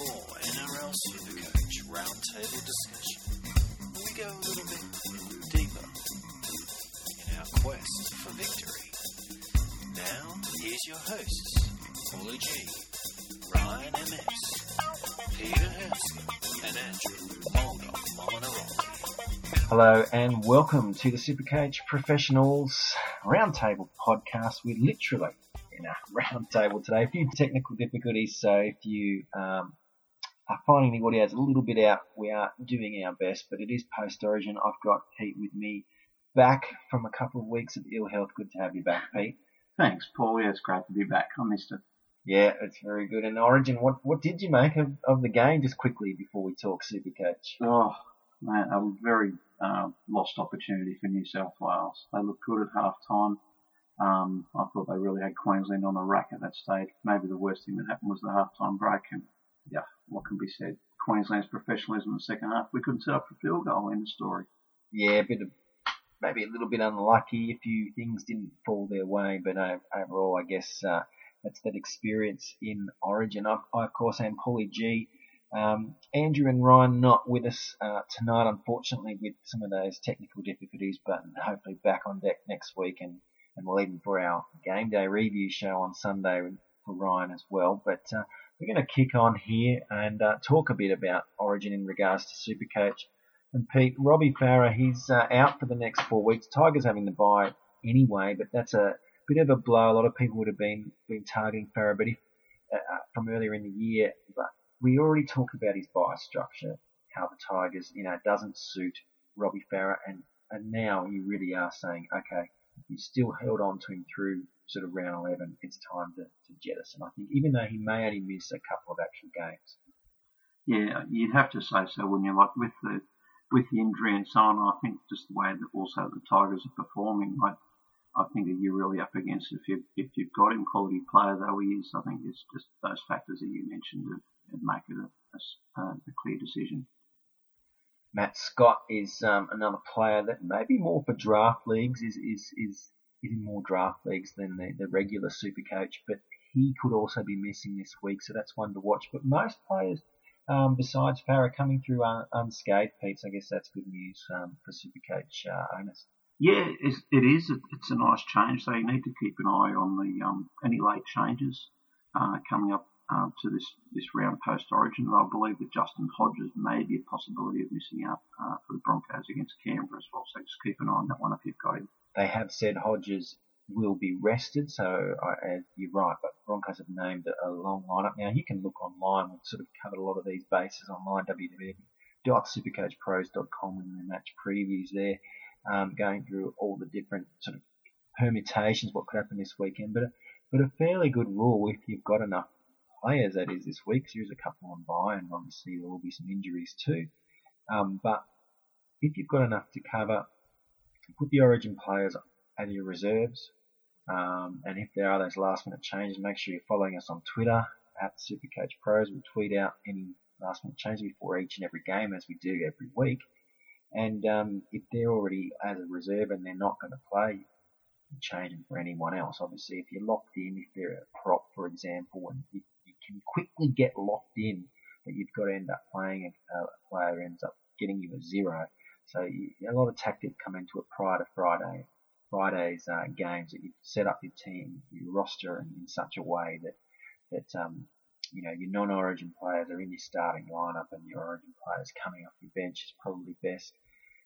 for NRL Supercoach Roundtable Discussion. We go a little bit deeper in our quest for victory. Now, here's your hosts, Paulie G, Ryan MS, Peter Hurst, and Andrew Muldock Molinaroli. Hello and welcome to the Supercoach Professionals Roundtable podcast. We're literally in a roundtable today. A few technical difficulties, so if you um, are finding the audio is a little bit out, we are doing our best, but it is post origin. I've got Pete with me back from a couple of weeks of ill health. Good to have you back, Pete. Thanks, Paul. Yeah, it's great to be back. I missed it. Yeah, it's very good. And Origin, what what did you make of, of the game? Just quickly before we talk Supercoach. Oh, man, a very uh, lost opportunity for New South Wales. They looked good at half time. Um, I thought they really had Queensland on the rack at that stage. Maybe the worst thing that happened was the half-time break, and yeah, what can be said? Queensland's professionalism in the second half. We couldn't set up a field goal in the story. Yeah, a bit of maybe a little bit unlucky. A few things didn't fall their way, but uh, overall, I guess uh, that's that experience in Origin. I, I of course, am Paulie G. Um, Andrew and Ryan not with us uh, tonight, unfortunately, with some of those technical difficulties, but hopefully back on deck next week and and we'll even for our game day review show on Sunday for Ryan as well. But uh, we're going to kick on here and uh, talk a bit about Origin in regards to Supercoach. And Pete, Robbie Farah, he's uh, out for the next four weeks. Tigers having the bye anyway, but that's a bit of a blow. A lot of people would have been been targeting Farah, but if, uh, from earlier in the year, but we already talked about his bye structure, how the Tigers, you know, doesn't suit Robbie Farah, and and now you really are saying, okay, you still held on to him through sort of round 11. It's time to, to jettison. I think even though he may only miss a couple of actual games. Yeah, you'd have to say so, wouldn't you? Like with the with the injury and so on. I think just the way that also the Tigers are performing, I, I think that you're really up against. If you if you've got him quality player though he is, I think it's just those factors that you mentioned that, make it a, a, a clear decision. Matt Scott is um, another player that maybe more for draft leagues is is, is in more draft leagues than the, the regular super coach, but he could also be missing this week, so that's one to watch. But most players, um, besides Farah, coming through un- unscathed, Pete, so I guess that's good news um, for Supercoach uh, owners. Yeah, it is. It's a nice change. So you need to keep an eye on the um, any late changes uh, coming up um, to this, this round post Origin. I believe that Justin Hodges may be a possibility of missing out uh, for the Broncos against Canberra as well. So just keep an eye on that one if you've got him. They have said Hodges will be rested, so uh, you're right. But Broncos have named a long lineup. Now you can look online. We've sort of covered a lot of these bases online. www.supercoachpros.com and the match previews there, um, going through all the different sort of permutations, what could happen this weekend. But but a fairly good rule if you've got enough players that is this week. There is a couple on bye, and obviously there will be some injuries too. Um, but if you've got enough to cover, put the Origin players as your reserves. Um, and if there are those last minute changes, make sure you're following us on Twitter at Supercoach Pros. We tweet out any last minute changes before each and every game, as we do every week. And um, if they're already as a reserve and they're not going to play, change them for anyone else. Obviously, if you're locked in, if they're a prop, for example, and you can quickly get locked in that you've got to end up playing a, a player ends up getting you a zero. So you, a lot of tactics come into it prior to Friday. Friday's uh, games that you set up your team, your roster in, in such a way that that um, you know your non-Origin players are in your starting lineup and your Origin players coming off your bench is probably best.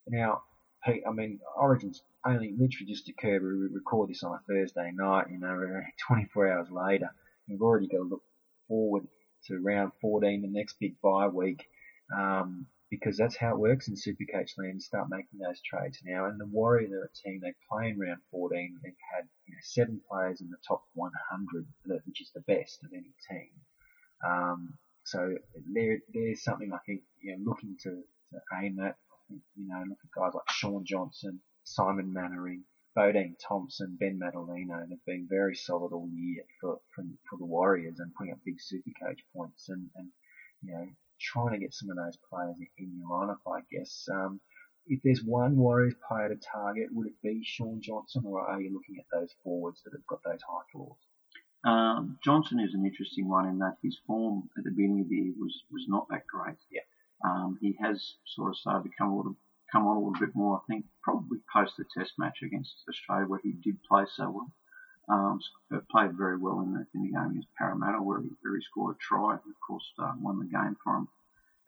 Now, Pete, I mean, Origin's only literally just occurred. We record this on a Thursday night. You know, 24 hours later, we've already got to look forward to round 14, the next big bye week, um, because that's how it works in Supercoach land. Start making those trades now. And the Warriors are a team, they play in round 14. They've had you know, seven players in the top 100, which is the best of any team. Um, so there, there's something I think you know, looking to, to aim at. Think, you know, look at guys like Shaun Johnson, Simon Mannering, Bodene Thompson, Ben Matulino, they've been very solid all year for, for, for the Warriors and putting up big super coach points and, and, you know, trying to get some of those players in your lineup, I guess. Um, if there's one Warriors player to target, would it be Shaun Johnson or are you looking at those forwards that have got those high floors? Um, Johnson is an interesting one in that his form at the beginning of the year was, was not that great. Yeah. Um, he has sort of started to come a little come on a little bit more. I think probably post the Test match against Australia where he did play so well. Um, played very well in the, in the game against Parramatta where he, where he scored a try and of course uh, won the game for him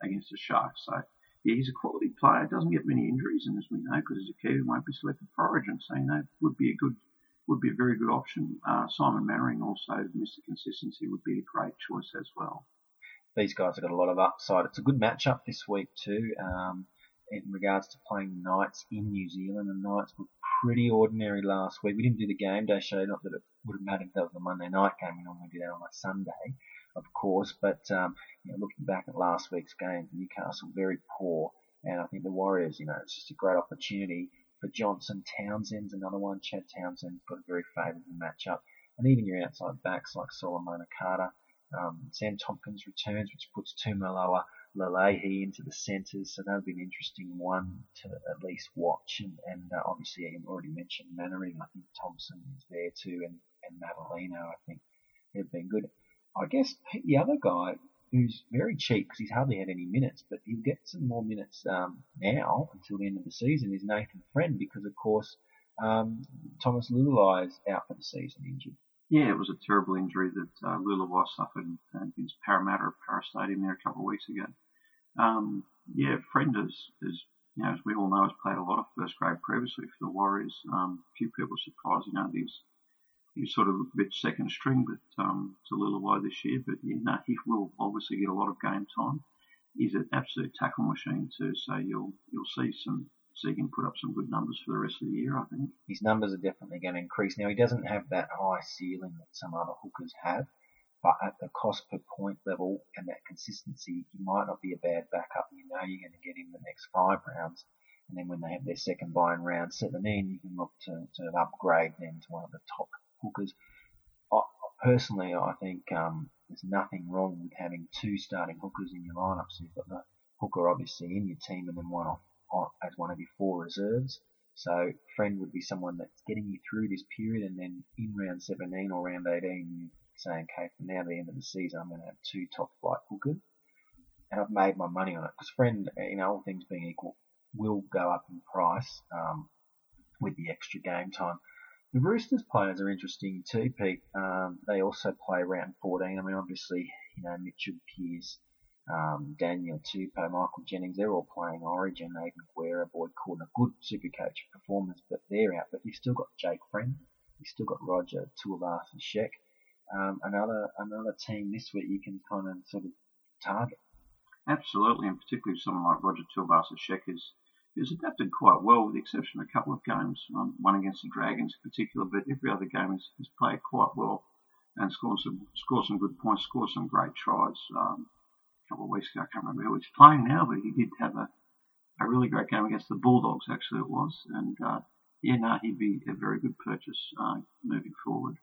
against the Sharks. So yeah, he's a quality player. Doesn't get many injuries, and as we know, because he's a key, Kiwi, won't be selected for Origin. So you know, would be a good would be a very good option. Uh, Simon Mannering also, Mr. Consistency, would be a great choice as well. These guys have got a lot of upside. It's a good matchup this week too. Um, in regards to playing Knights in New Zealand, the Knights were pretty ordinary last week. We didn't do the game day show, not that it would have mattered if that was a Monday night game. We normally do that on a Sunday, of course. But um, you know, looking back at last week's game, Newcastle very poor, and I think the Warriors, you know, it's just a great opportunity for Johnson. Townsend's another one. Chad Townsend's got a very favourable matchup. And even your outside backs like Solomone Kata. Um, Sam Tomkins returns, which puts Tuimoala Lolohea into the centres, so that'll be an interesting one to at least watch. And, and uh, obviously, I already mentioned Mannering. I think Thompson is there too, and, and Matulino. I think they've been good. I guess the other guy who's very cheap because he's hardly had any minutes, but he'll get some more minutes um, now until the end of the season. Is Nathan Friend because of course um, Thomas Leuluai is out for the season injured. Yeah, it was a terrible injury that uh, Leuluai suffered against Parramatta at Stadium there a couple of weeks ago. Um, yeah, Friend is, is, you know, as we all know, has played a lot of first grade previously for the Warriors. Um, a few people surprised, you know, he's he's sort of a bit second string, but um, to Leuluai this year. But yeah, no, he will obviously get a lot of game time. He's an absolute tackle machine too, so you'll you'll see some see him put up some good numbers for the rest of the year. I think his numbers are definitely going to increase. Now he doesn't have that high ceiling that some other hookers have, but at the cost per point level and that consistency, he might not be a bad backup. You know you're going to get him the next five rounds. And then when they have their second buy in round 17, you can look to, to upgrade them to one of the top hookers. I, personally, I think um, there's nothing wrong with having two starting hookers in your lineup. So you've got the hooker obviously in your team and then one off, off as one of your four reserves. So friend would be someone that's getting you through this period, and then in round 17 or round 18, you say, okay, from now to the end of the season, I'm going to have two top flight hookers, and I've made my money on it because friend, you know, all things being equal, will go up in price um, with the extra game time. The Roosters players are interesting too, Pete. Um, they also play round 14. I mean, obviously, you know, Mitchell Pearce, um, Daniel Tupou, Michael Jennings, they're all playing Origin. Aidan Guerra, Boyd Cordner, good Supercoach performance, but they're out. But you've still got Jake Friend, you've still got Roger Tuivasa-Sheck. Um, another another team this week you can kind of sort of target. Absolutely, and particularly someone like Roger Tuivasa-Sheck is He's adapted quite well, with the exception of a couple of games, um, one against the Dragons in particular, but every other game he's, he's played quite well and scored some scored some good points, scored some great tries. Um, a couple of weeks ago, I can't remember who he's playing now, but he did have a, a really great game against the Bulldogs, actually it was, and uh, yeah, no, he'd be a very good purchase uh, moving forward.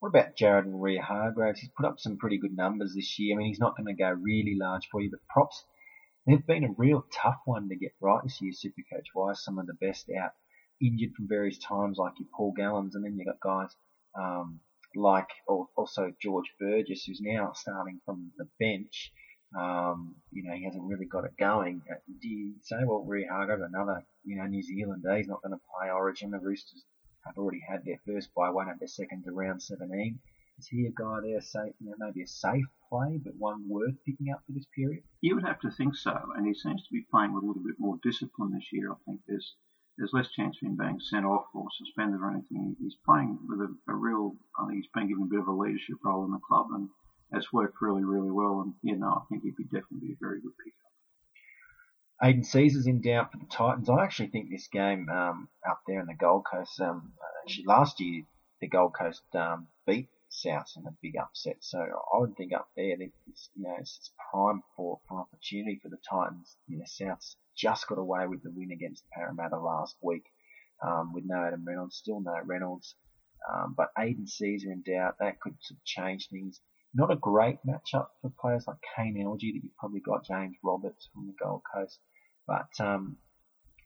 What about Jared and Waerea-Hargreaves? He's put up some pretty good numbers this year. I mean, he's not going to go really large for you, but props They've been a real tough one to get right this year, Supercoach wise. Some of the best out injured from various times, like your Paul Gallens, and then you've got guys um, like also George Burgess, who's now starting from the bench. Um, you know, he hasn't really got it going. Uh, do you say, well, Waerea-Hargreaves, another, you know, New Zealand day, he's not going to play Origin. The Roosters have already had their first by one at their second to round 17. Is he a guy there, safe, you know, maybe a safe play, but one worth picking up for this period? You would have to think so, and he seems to be playing with a little bit more discipline this year. I think there's there's less chance of him being sent off or suspended or anything. He's playing with a, a real, I think he's been given a bit of a leadership role in the club, and has worked really, really well. And you know, I think he'd be definitely a very good pickup. Aidan Sezer's in doubt for the Titans. I actually think this game um, up there in the Gold Coast, um, actually last year the Gold Coast um, beat South in a big upset. So I would think up there, it's, you know, it's, prime for, for opportunity for the Titans. You know, South's just got away with the win against Parramatta last week, um, with no Adam Reynolds, still no Reynolds. Um, but Aidan Sezer in doubt, that could sort of change things. Not a great matchup for players like Kane Elgey that you've probably got James Roberts from the Gold Coast. But um,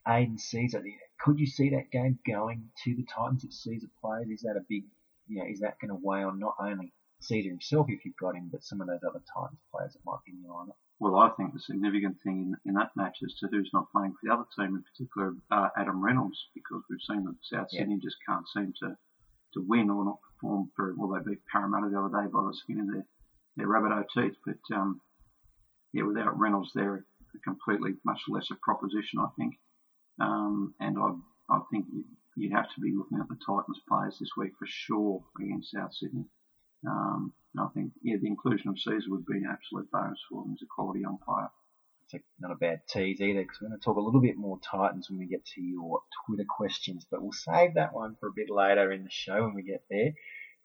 Aidan Sezer, could you see that game going to the Titans if Sezer plays? Is that a big you know, is that going to weigh on not only Sezer himself if you've got him, but some of those other Titans players that might be in the lineup. Well, I think the significant thing in, in that match is to who's not playing for the other team, in particular uh, Adam Reynolds, because we've seen that South Yeah. Sydney just can't seem to, to win or not perform very well. They beat Parramatta the other day by the skin of their, their rabbit teeth. But um, yeah, without Reynolds, they're a completely much lesser proposition, I think. Um, and I, I think you, you'd have to be looking at the Titans players this week for sure against South Sydney. Um, and I think, yeah, the inclusion of Sezer would be an absolute bonus for them. He's a quality player. It's not a bad tease either because we're going to talk a little bit more Titans when we get to your Twitter questions, but we'll save that one for a bit later in the show when we get there.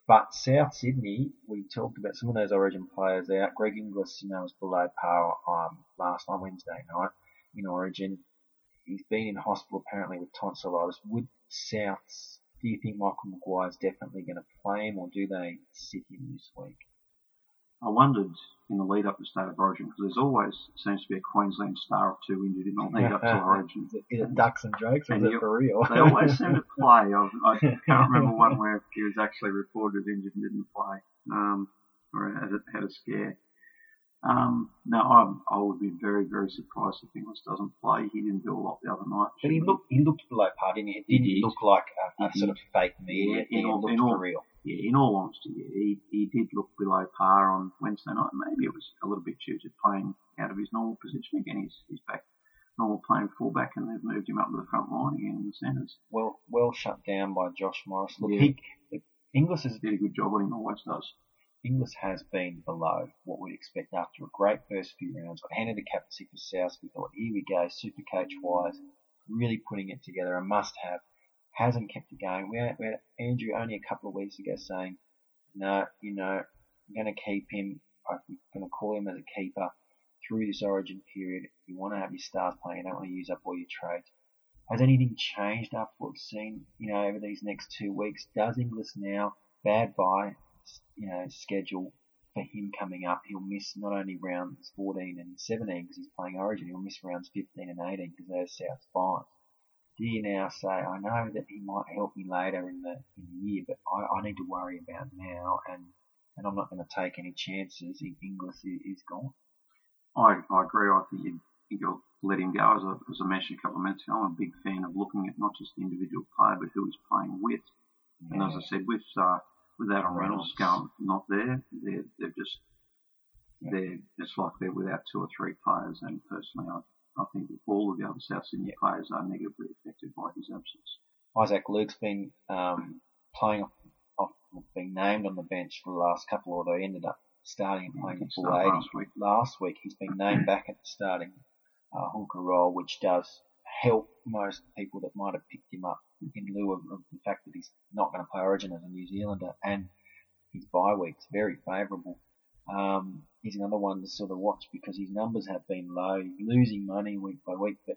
But South Sydney, we talked about some of those Origin players out. Greg Inglis, you know, was below par um, last night, Wednesday night in Origin. He's been in hospital apparently with tonsillitis. Would Souths, do you think Michael Maguire's definitely going to play him or do they sit him this week? I wondered in the lead up to State of Origin because there's always seems to be a Queensland star or two injured in the lead up to Origin. Is it, is it ducks and jokes or And is it for real? They always seem to play. I, I can't remember one where he was actually reported as injured and didn't play, um, or had a, had a scare. Um, no, I'm, I would be very, very surprised if Inglis doesn't play. He didn't do a lot the other night. But he looked he looked below par, didn't he? It didn't did. look like a, a sort of fake Yeah, media thing. in It all- looked in all- for real. Yeah, in all honesty, yeah, he, he did look below par on Wednesday night. Maybe it was a little bit due to playing out of his normal position again. He's, he's back normal playing fullback and they've moved him up to the front line again in the centres. Well well shut down by Josh Morris. Look, Yeah. he Inglis is Did a good job on him, always does. Inglis has been below what we'd expect after a great first few rounds. Got handed the captaincy for South. We thought, here we go, super coach wise, really putting it together, a must have. Hasn't kept it going. We had, we had Andrew only a couple of weeks ago saying, no, you know, I'm going to keep him. I'm going to call him as a keeper through this origin period. You want to have your stars playing. You don't want to use up all your trades. Has anything changed after what we've seen, you know, over these next two weeks? Does Inglis now, bad bye, you know, schedule for him coming up, he'll miss not only rounds 14 and 17 because he's playing Origin, he'll miss rounds 15 and 18 because they're South. Do you now say, I know that he might help me later in the in the year, but I, I need to worry about now, and and I'm not going to take any chances if Inglis is, gone. I, I agree. I think you, you got to let him go. As I, as I mentioned a couple of minutes ago, I'm a big fan of looking at not just the individual player, but who he's playing with. And as I said, with uh, with Adam Reynolds going not there, they're they're just Yeah. they're it's like they're without two or three players. And personally, I I think all of the other South Sydney players are negatively by his absence. Isaac Luke's been um, playing off, off, being named on the bench for the last couple, although he ended up starting and playing the full started 80 last week. last week. He's been named back at the starting uh, hooker role, which does help most people that might have picked him up in lieu of, of the fact that he's not going to play Origin as a New Zealander and his bye week's very favourable. Um, he's another one to sort of watch because his numbers have been low. He's losing money week by week, but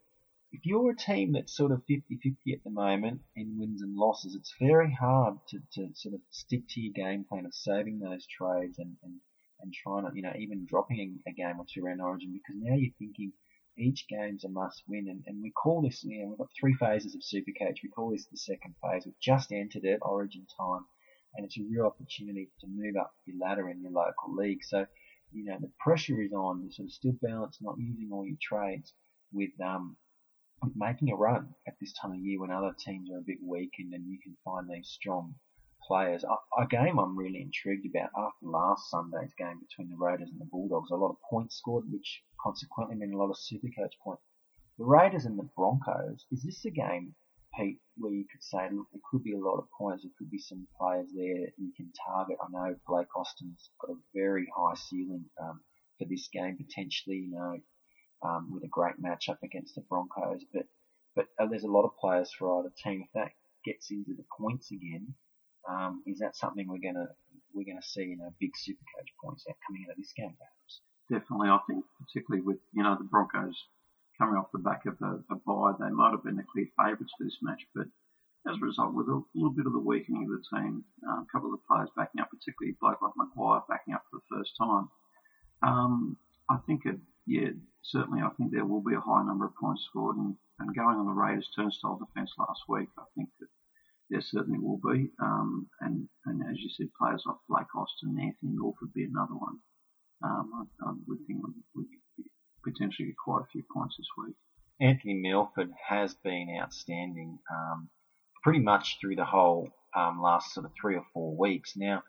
if you're a team that's sort of 50-50 at the moment in wins and losses, it's very hard to, to sort of stick to your game plan of saving those trades and, and, and trying to, you know, even dropping a, game or two around Origin because now you're thinking each game's a must win and, and we call this, you know, we've got three phases of Supercoach. We call this the second phase. We've just entered it, Origin time, and it's a real opportunity to move up your ladder in your local league. So, you know, the pressure is on to sort of still balance not using all your trades with, um, making a run at this time of year when other teams are a bit weakened and you can find these strong players. A, a game I'm really intrigued about after last Sunday's game between the Raiders and the Bulldogs, a lot of points scored, which consequently meant a lot of Supercoach points. The Raiders and the Broncos, is this a game, Pete, where you could say, look, there could be a lot of points, there could be some players there that you can target. I know Blake Austin's got a very high ceiling um, for this game, potentially, you know, um, with a great matchup against the Broncos. But but uh, there's a lot of players for either team. If that gets into the points again, um, is that something we're gonna we're gonna see? in a big Supercoach points out coming out of this game, perhaps. Definitely, I think particularly with you know the Broncos coming off the back of a, a bye, they might have been the clear favourites for this match, but as a result, with a little bit of the weakening of the team, um, a couple of the players backing up, particularly bloke like McGuire backing up for the first time, um, I think it, yeah, certainly I think there will be a high number of points scored, and, and going on the Raiders' turnstile defence last week, I think that there certainly will be, um, and and as you said, players like Blake Austin, Anthony Milford be another one. Um, I, I would think would, would potentially get quite a few points this week. Anthony Milford has been outstanding um, pretty much through the whole um, last sort of three or four weeks. Now,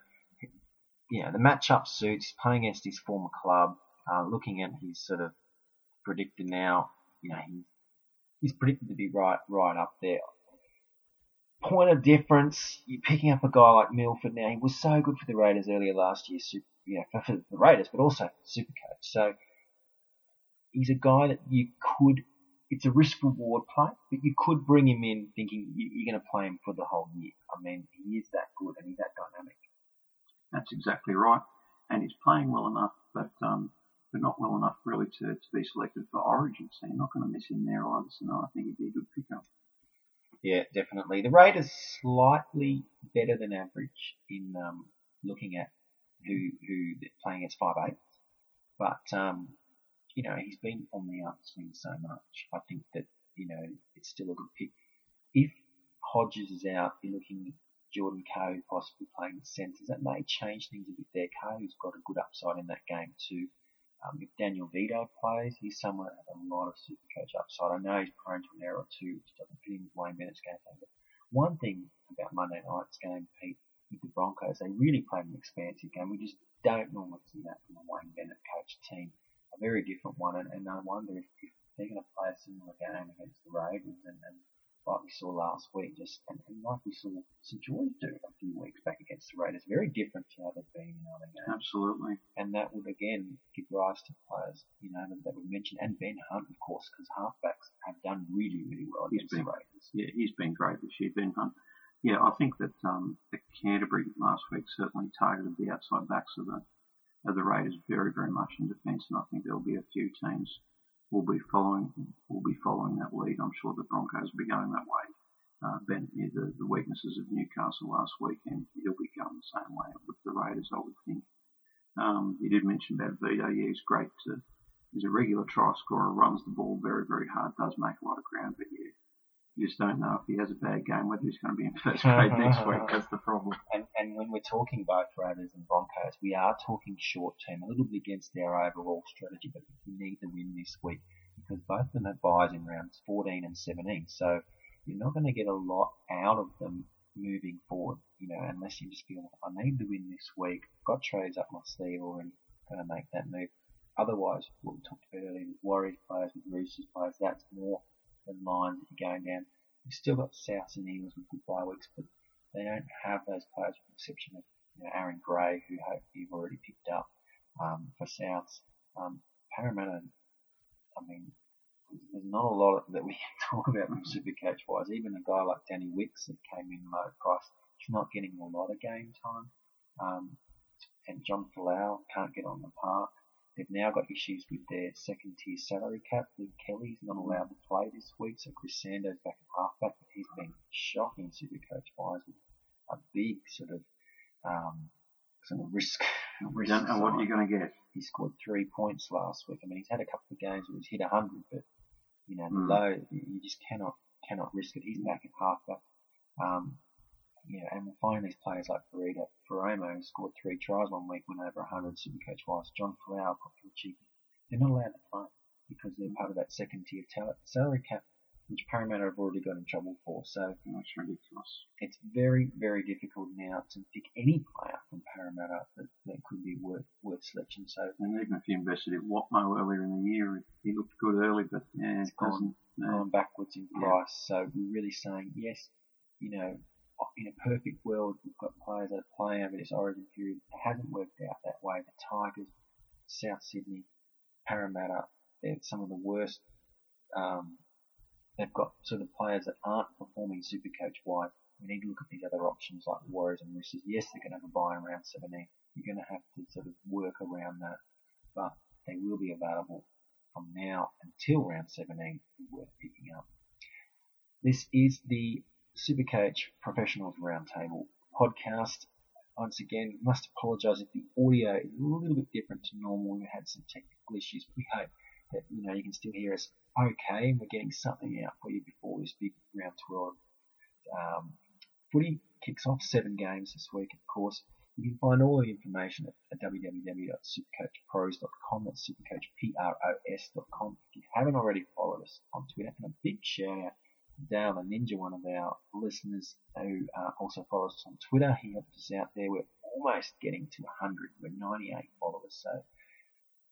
know, the matchup suits. Playing against his former club. Uh, looking at his sort of predictor now, you know, he's, he's predicted to be right, right up there. Point of difference, you're picking up a guy like Milford now. He was so good for the Raiders earlier last year, you know, for the Raiders, but also Supercoach. So he's a guy that you could it's a risk reward play, but you could bring him in thinking you're going to play him for the whole year. I mean, he is that good and he's that dynamic. That's exactly right, and he's playing well enough, but um, but not well enough really to, to be selected for Origin. So you're not going to miss him there either. So no, I think he'd be a good pickup. Yeah, definitely. The rate is slightly better than average in um, looking at who who playing against five eight, but um, you know, he's been on the upswing so much. I think that, you know, it's still a good pick. If Hodges is out, you're looking at Jordan Kahu possibly playing the centres. That may change things a bit there. Kahu's got a good upside in that game too. Um, if Daniel Vidot plays, he's someone that a lot of super coach upside. I know he's prone to an error or two, which doesn't fit in with Wayne Bennett's game plan. But one thing about Monday night's game, Pete, with the Broncos, they really played an expansive game. We just don't normally see that from a Wayne Bennett coach team a very different one, and, and I wonder if, if they're going to play a similar game against the Raiders, and, and like we saw last week, just and, and like we saw St George do a few weeks back against the Raiders, very different to how they've been in other games. Absolutely. And that would again give rise to players, you know, that, that we mentioned, and Ben Hunt, of course, because halfbacks have done really, really well he's against been, the Raiders. Yeah, he's been great this year, Ben Hunt. Yeah, I think that um, the Canterbury last week certainly targeted the outside backs of the of the Raiders very, very much in defence, and I think there'll be a few teams will be following will be following that lead. I'm sure the Broncos will be going that way. Uh, ben, yeah, the, the weaknesses of Newcastle last weekend, he'll be going the same way with the Raiders, I would think. Um, you did mention about Vidot. Yeah, he's great. To, he's a regular try scorer, runs the ball very, very hard, does make a lot of ground, but yeah, you just don't know if he has a bad game whether he's going to be in first grade next week. That's the problem. And, and when we're talking both Raiders and Broncos, we are talking short term, a little bit against their overall strategy, but we need to win this week because both of them have buys in rounds 14 and 17. So you're not going to get a lot out of them moving forward, you know, unless you just feel, I need to win this week. Got trades up my sleeve already, going to make that move. Otherwise, what we talked about earlier with Warriors players, with Roosters players, that's more the lines that you're going down. You've still got Souths and Eagles with good bye weeks, but they don't have those players with the exception of you know, Aaron Gray, who you've already picked up um, for Souths. Um, Parramatta, I mean, there's not a lot that we can talk about from Supercoach wise. Even a guy like Danny Wicks that came in low price, he's not getting a lot of game time. Um, and John Folau can't get on the park. They've now got issues with their second tier salary cap. Luke Kelly's not allowed to play this week, so Chris Sandow back at halfback, but he's been shocking super coach wise with a big sort of um, sort of risk. risk don't know what you're going to get. He scored three points last week. I mean, he's had a couple of games where he's hit 100, but you know, Mm. low, you just cannot cannot risk it. He's back at halfback. Um, yeah, and these players like Farida Ferramo who scored three tries one week, went over 100 Supercoach wise. John popular cheeky. They're not allowed to play because they're part of that second tier tal- salary cap, which Parramatta have already got in trouble for. So That's ridiculous. it's very, very difficult now to pick any player from Parramatta that, that could be worth, worth selection. So And even if you invested in Watmo earlier in the year, he looked good early, but yeah, it gone. going backwards in Yeah. price. So we're really saying yes, you know, in a perfect world, we've got players that are playing over this origin period. It hasn't worked out that way. The Tigers, South Sydney, Parramatta, they're some of the worst. Um, they've got sort of players that aren't performing super coach wide. We need to look at these other options like Warriors and Roosters. Yes, they're going to have a buy in round 17. You're going to have to sort of work around that, but they will be available from now until round 17 worth picking up. This is the Supercoach Professionals Roundtable podcast. Once again, must apologise if the audio is a little bit different to normal. We had some technical issues. But we hope that you know you can still hear us okay, and we're getting something out for you before this big round 12 um, footy kicks off seven games this week, of course. You can find all the information at, at www.supercoachpros.com. That's supercoachpros.com. If you haven't already followed us on Twitter, and a big shout out Dale the Ninja, one of our listeners who uh, also follows us on Twitter. He helped us out there. We're almost getting to 100. We're 98 followers, so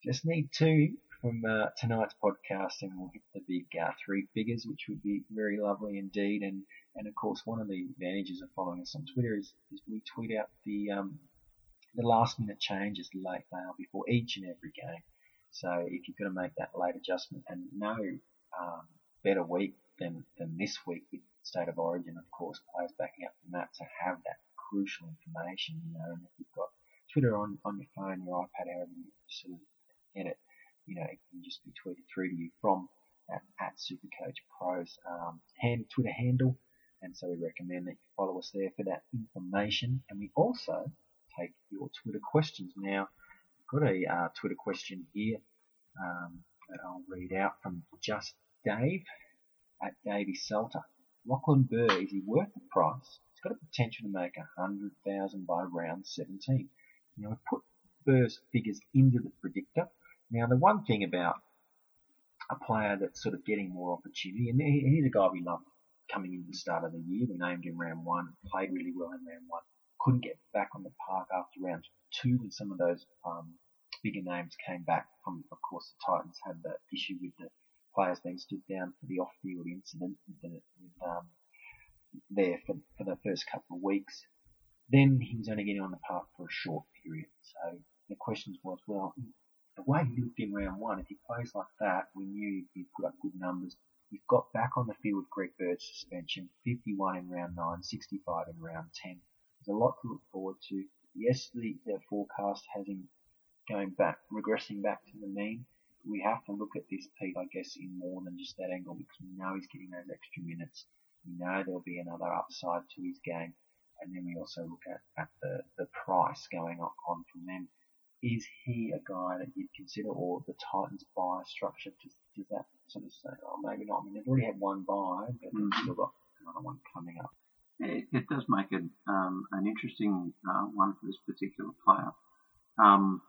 just need two from uh, tonight's podcast, and we'll hit the big uh, three figures, which would be very lovely indeed. And and of course, one of the advantages of following us on Twitter is, is we tweet out the um, the last minute changes late now before each and every game. So if you're going to make that late adjustment, and no um, better week than than this week with State of Origin, of course, players backing up from that to have that crucial information, you know, and if you've got Twitter on, on your phone, your iPad, however you sort of get it, you know, it can just be tweeted through to you from at, at Supercoach Pros um, hand, Twitter handle. And so we recommend that you follow us there for that information. And we also take your Twitter questions. Now, I've got a uh, Twitter question here um, that I'll read out from Just Dave at Davy Salter. Lachlan Burr, is he worth the price? He's got a potential to make a hundred thousand by round 17. Now we put Burr's figures into the predictor. Now the one thing about a player that's sort of getting more opportunity, and he's a guy we love coming into the start of the year. We named him round one, played really well in round one, couldn't get back on the park after round two when some of those um, bigger names came back from, of course, the Titans had the issue with the players being stood down for the off-field incident with, with um, there for, for the first couple of weeks. Then he was only getting on the park for a short period. So the question was, well, the way he looked in round one, if he plays like that, we knew he'd put up good numbers. He's got back on the field Greg Bird's suspension, 51 in round 9, 65 in round 10. There's a lot to look forward to. Yes, the, the forecast has him going back, regressing back to the mean. We have to look at this, Pete, I guess, in more than just that angle because we know he's getting those extra minutes. We know there'll be another upside to his game. And then we also look at, at the, the price going on, on from them. Is he a guy that you'd consider, or the Titans buy structure? Does, does that sort of say, oh, maybe not? I mean, they've already had one buy, but they've Mhm. still got another one coming up. It, it does make it um, an interesting uh, one for this particular player. Um,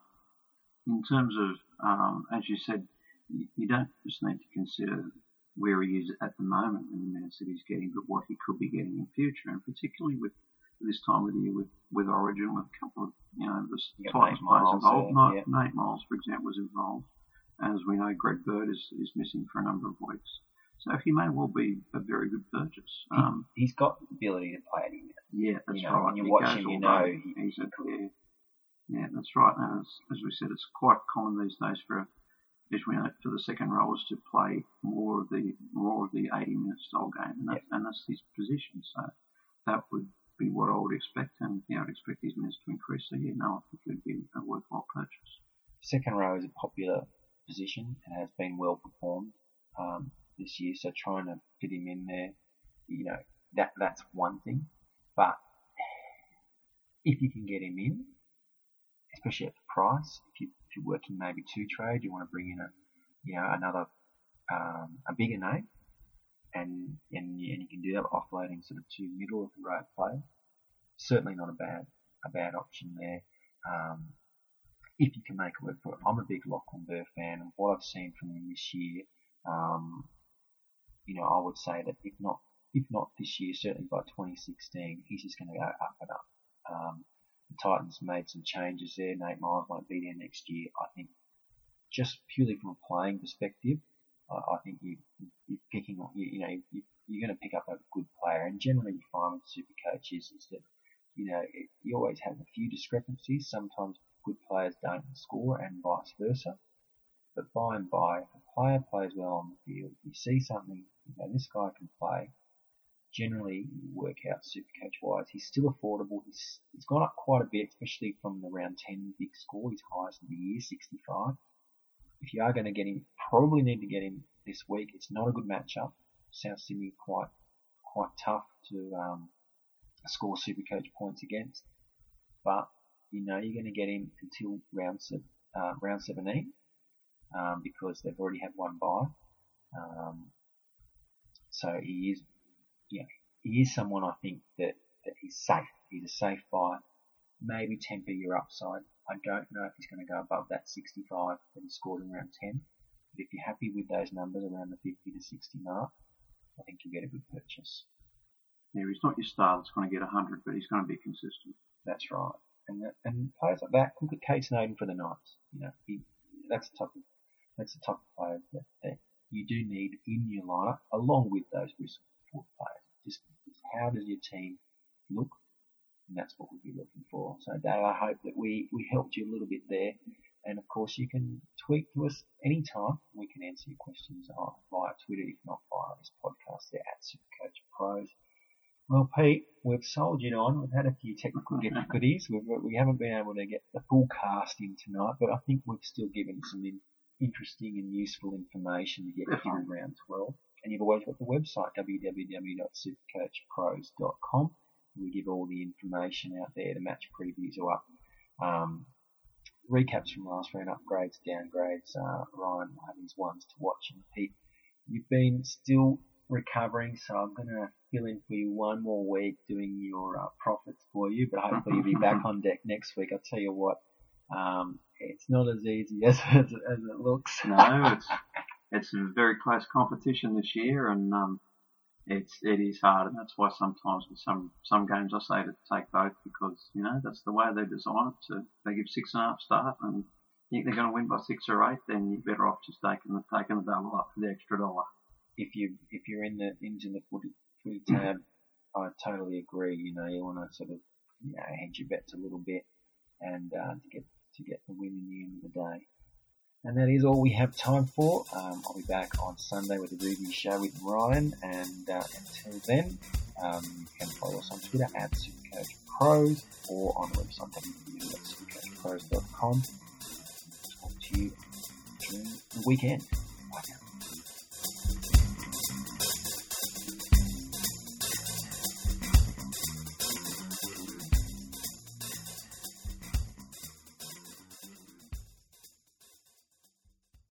in terms of, um, as you said, you, don't just need to consider where he is at the moment and the minutes that he's getting, but what he could be getting in future, and particularly with this time of the year with, with Origin, with a couple of, you know, the You got Titans Nate players involved. there, Nate, Nate Myles, for example, was involved. As we know, Greg Bird is, is missing for a number of weeks. So he may well be a very good purchase. Um, he, he's got the ability to play any minute. yeah, that's You know, right. when you He watch him, you know he- he's a yeah, yeah, that's right. And as, as we said, it's quite common these days for, especially for the second rowers to play more of the more of the 80 minute style game, and that's, and that's his position. So that would be what I would expect, and yeah, I'd expect his minutes to increase. So yeah, no, I think it would be a worthwhile purchase. Second row is a popular position and has been well performed um, this year. So trying to fit him in there, you know, that that's one thing. But if you can get him in, especially at the price, if you if you're working maybe two trade, you want to bring in a you know another um, a bigger name, and and you, and you can do that offloading sort of two middle of the road players. Certainly not a bad a bad option there. Um, if you can make it work for it. I'm a big Lachlan Burr fan, and what I've seen from him this year, um, you know, I would say that if not if not this year, certainly by 2016, he's just going to go up and up. Um, the Titans made some changes there. Nate Myles won't be there next year. I think just purely from a playing perspective, I, I think you, you're picking, you, you know, you, you're going to pick up a good player. And generally, you find with super coaches is that, you know, it, you always have a few discrepancies. Sometimes good players don't score and vice versa. But by and by, if a player plays well on the field, you see something, you know, this guy can play. Generally, work out super coach wise. He's still affordable. He's, he's gone up quite a bit, especially from the round 10 big score. His highest of the year, 65. If you are going to get him, probably need to get him this week. It's not a good matchup. South Sydney quite quite tough to um, score super coach points against. But you know you're going to get him until round uh, round 17 um, because they've already had one bye. Um, so he is, yeah, he is someone I think that that he's safe. He's a safe buy. Maybe temper your upside. I don't know if he's going to go above that 65 that he scored in round 10. But if you're happy with those numbers around the 50 to 60 mark, I think you'll get a good purchase. Yeah, he's not your star that's going to get 100, but he's going to be consistent. That's right. And that, and players like that, look at Kade Snowden for the Knights. You know, he, that's the type of that's the type of player that, that you do need in your lineup, along with those risk reward players. Just how does your team look? And that's what we'll be looking for. So, Dave, I hope that we, we helped you a little bit there. And of course, you can tweet to us anytime. We can answer your questions via Twitter, if not via this podcast there at Supercoach Pros. Well, Pete, we've soldiered on. We've had a few technical difficulties. We've, we haven't been able to get the full cast in tonight, but I think we've still given some in, interesting and useful information to get through round 12. And you've always got the website, www.supercoachpros.com. We give all the information out there. The match previews are up. Um, recaps from last round, upgrades, downgrades. Uh, Ryan will have his ones to watch. And Pete, you've been still recovering, so I'm going to fill in for you one more week doing your uh, profits for you, but hopefully you'll be back on deck next week. I'll tell you what, um, it's not as easy as, as, as it looks. no, it's it's a very close competition this year, and um, it's it is hard, and that's why sometimes with some some games I say to take both because you know that's the way they design it. So they give six and a half start, and think they're going to win by six or eight, then you're better off just taking the taking the double up for the extra dollar if you if you're in the into the footy, footy tab, I totally agree. You know, you want to sort of you know hedge your bets a little bit and uh, to get to get the win in the end of the day. And that is all we have time for. Um, I'll be back on Sunday with a review show with Ryan. And uh, until then, um, you can follow us on Twitter at Supercoach Pros or on the website www.supercoachpros.com. Talk to you during the weekend.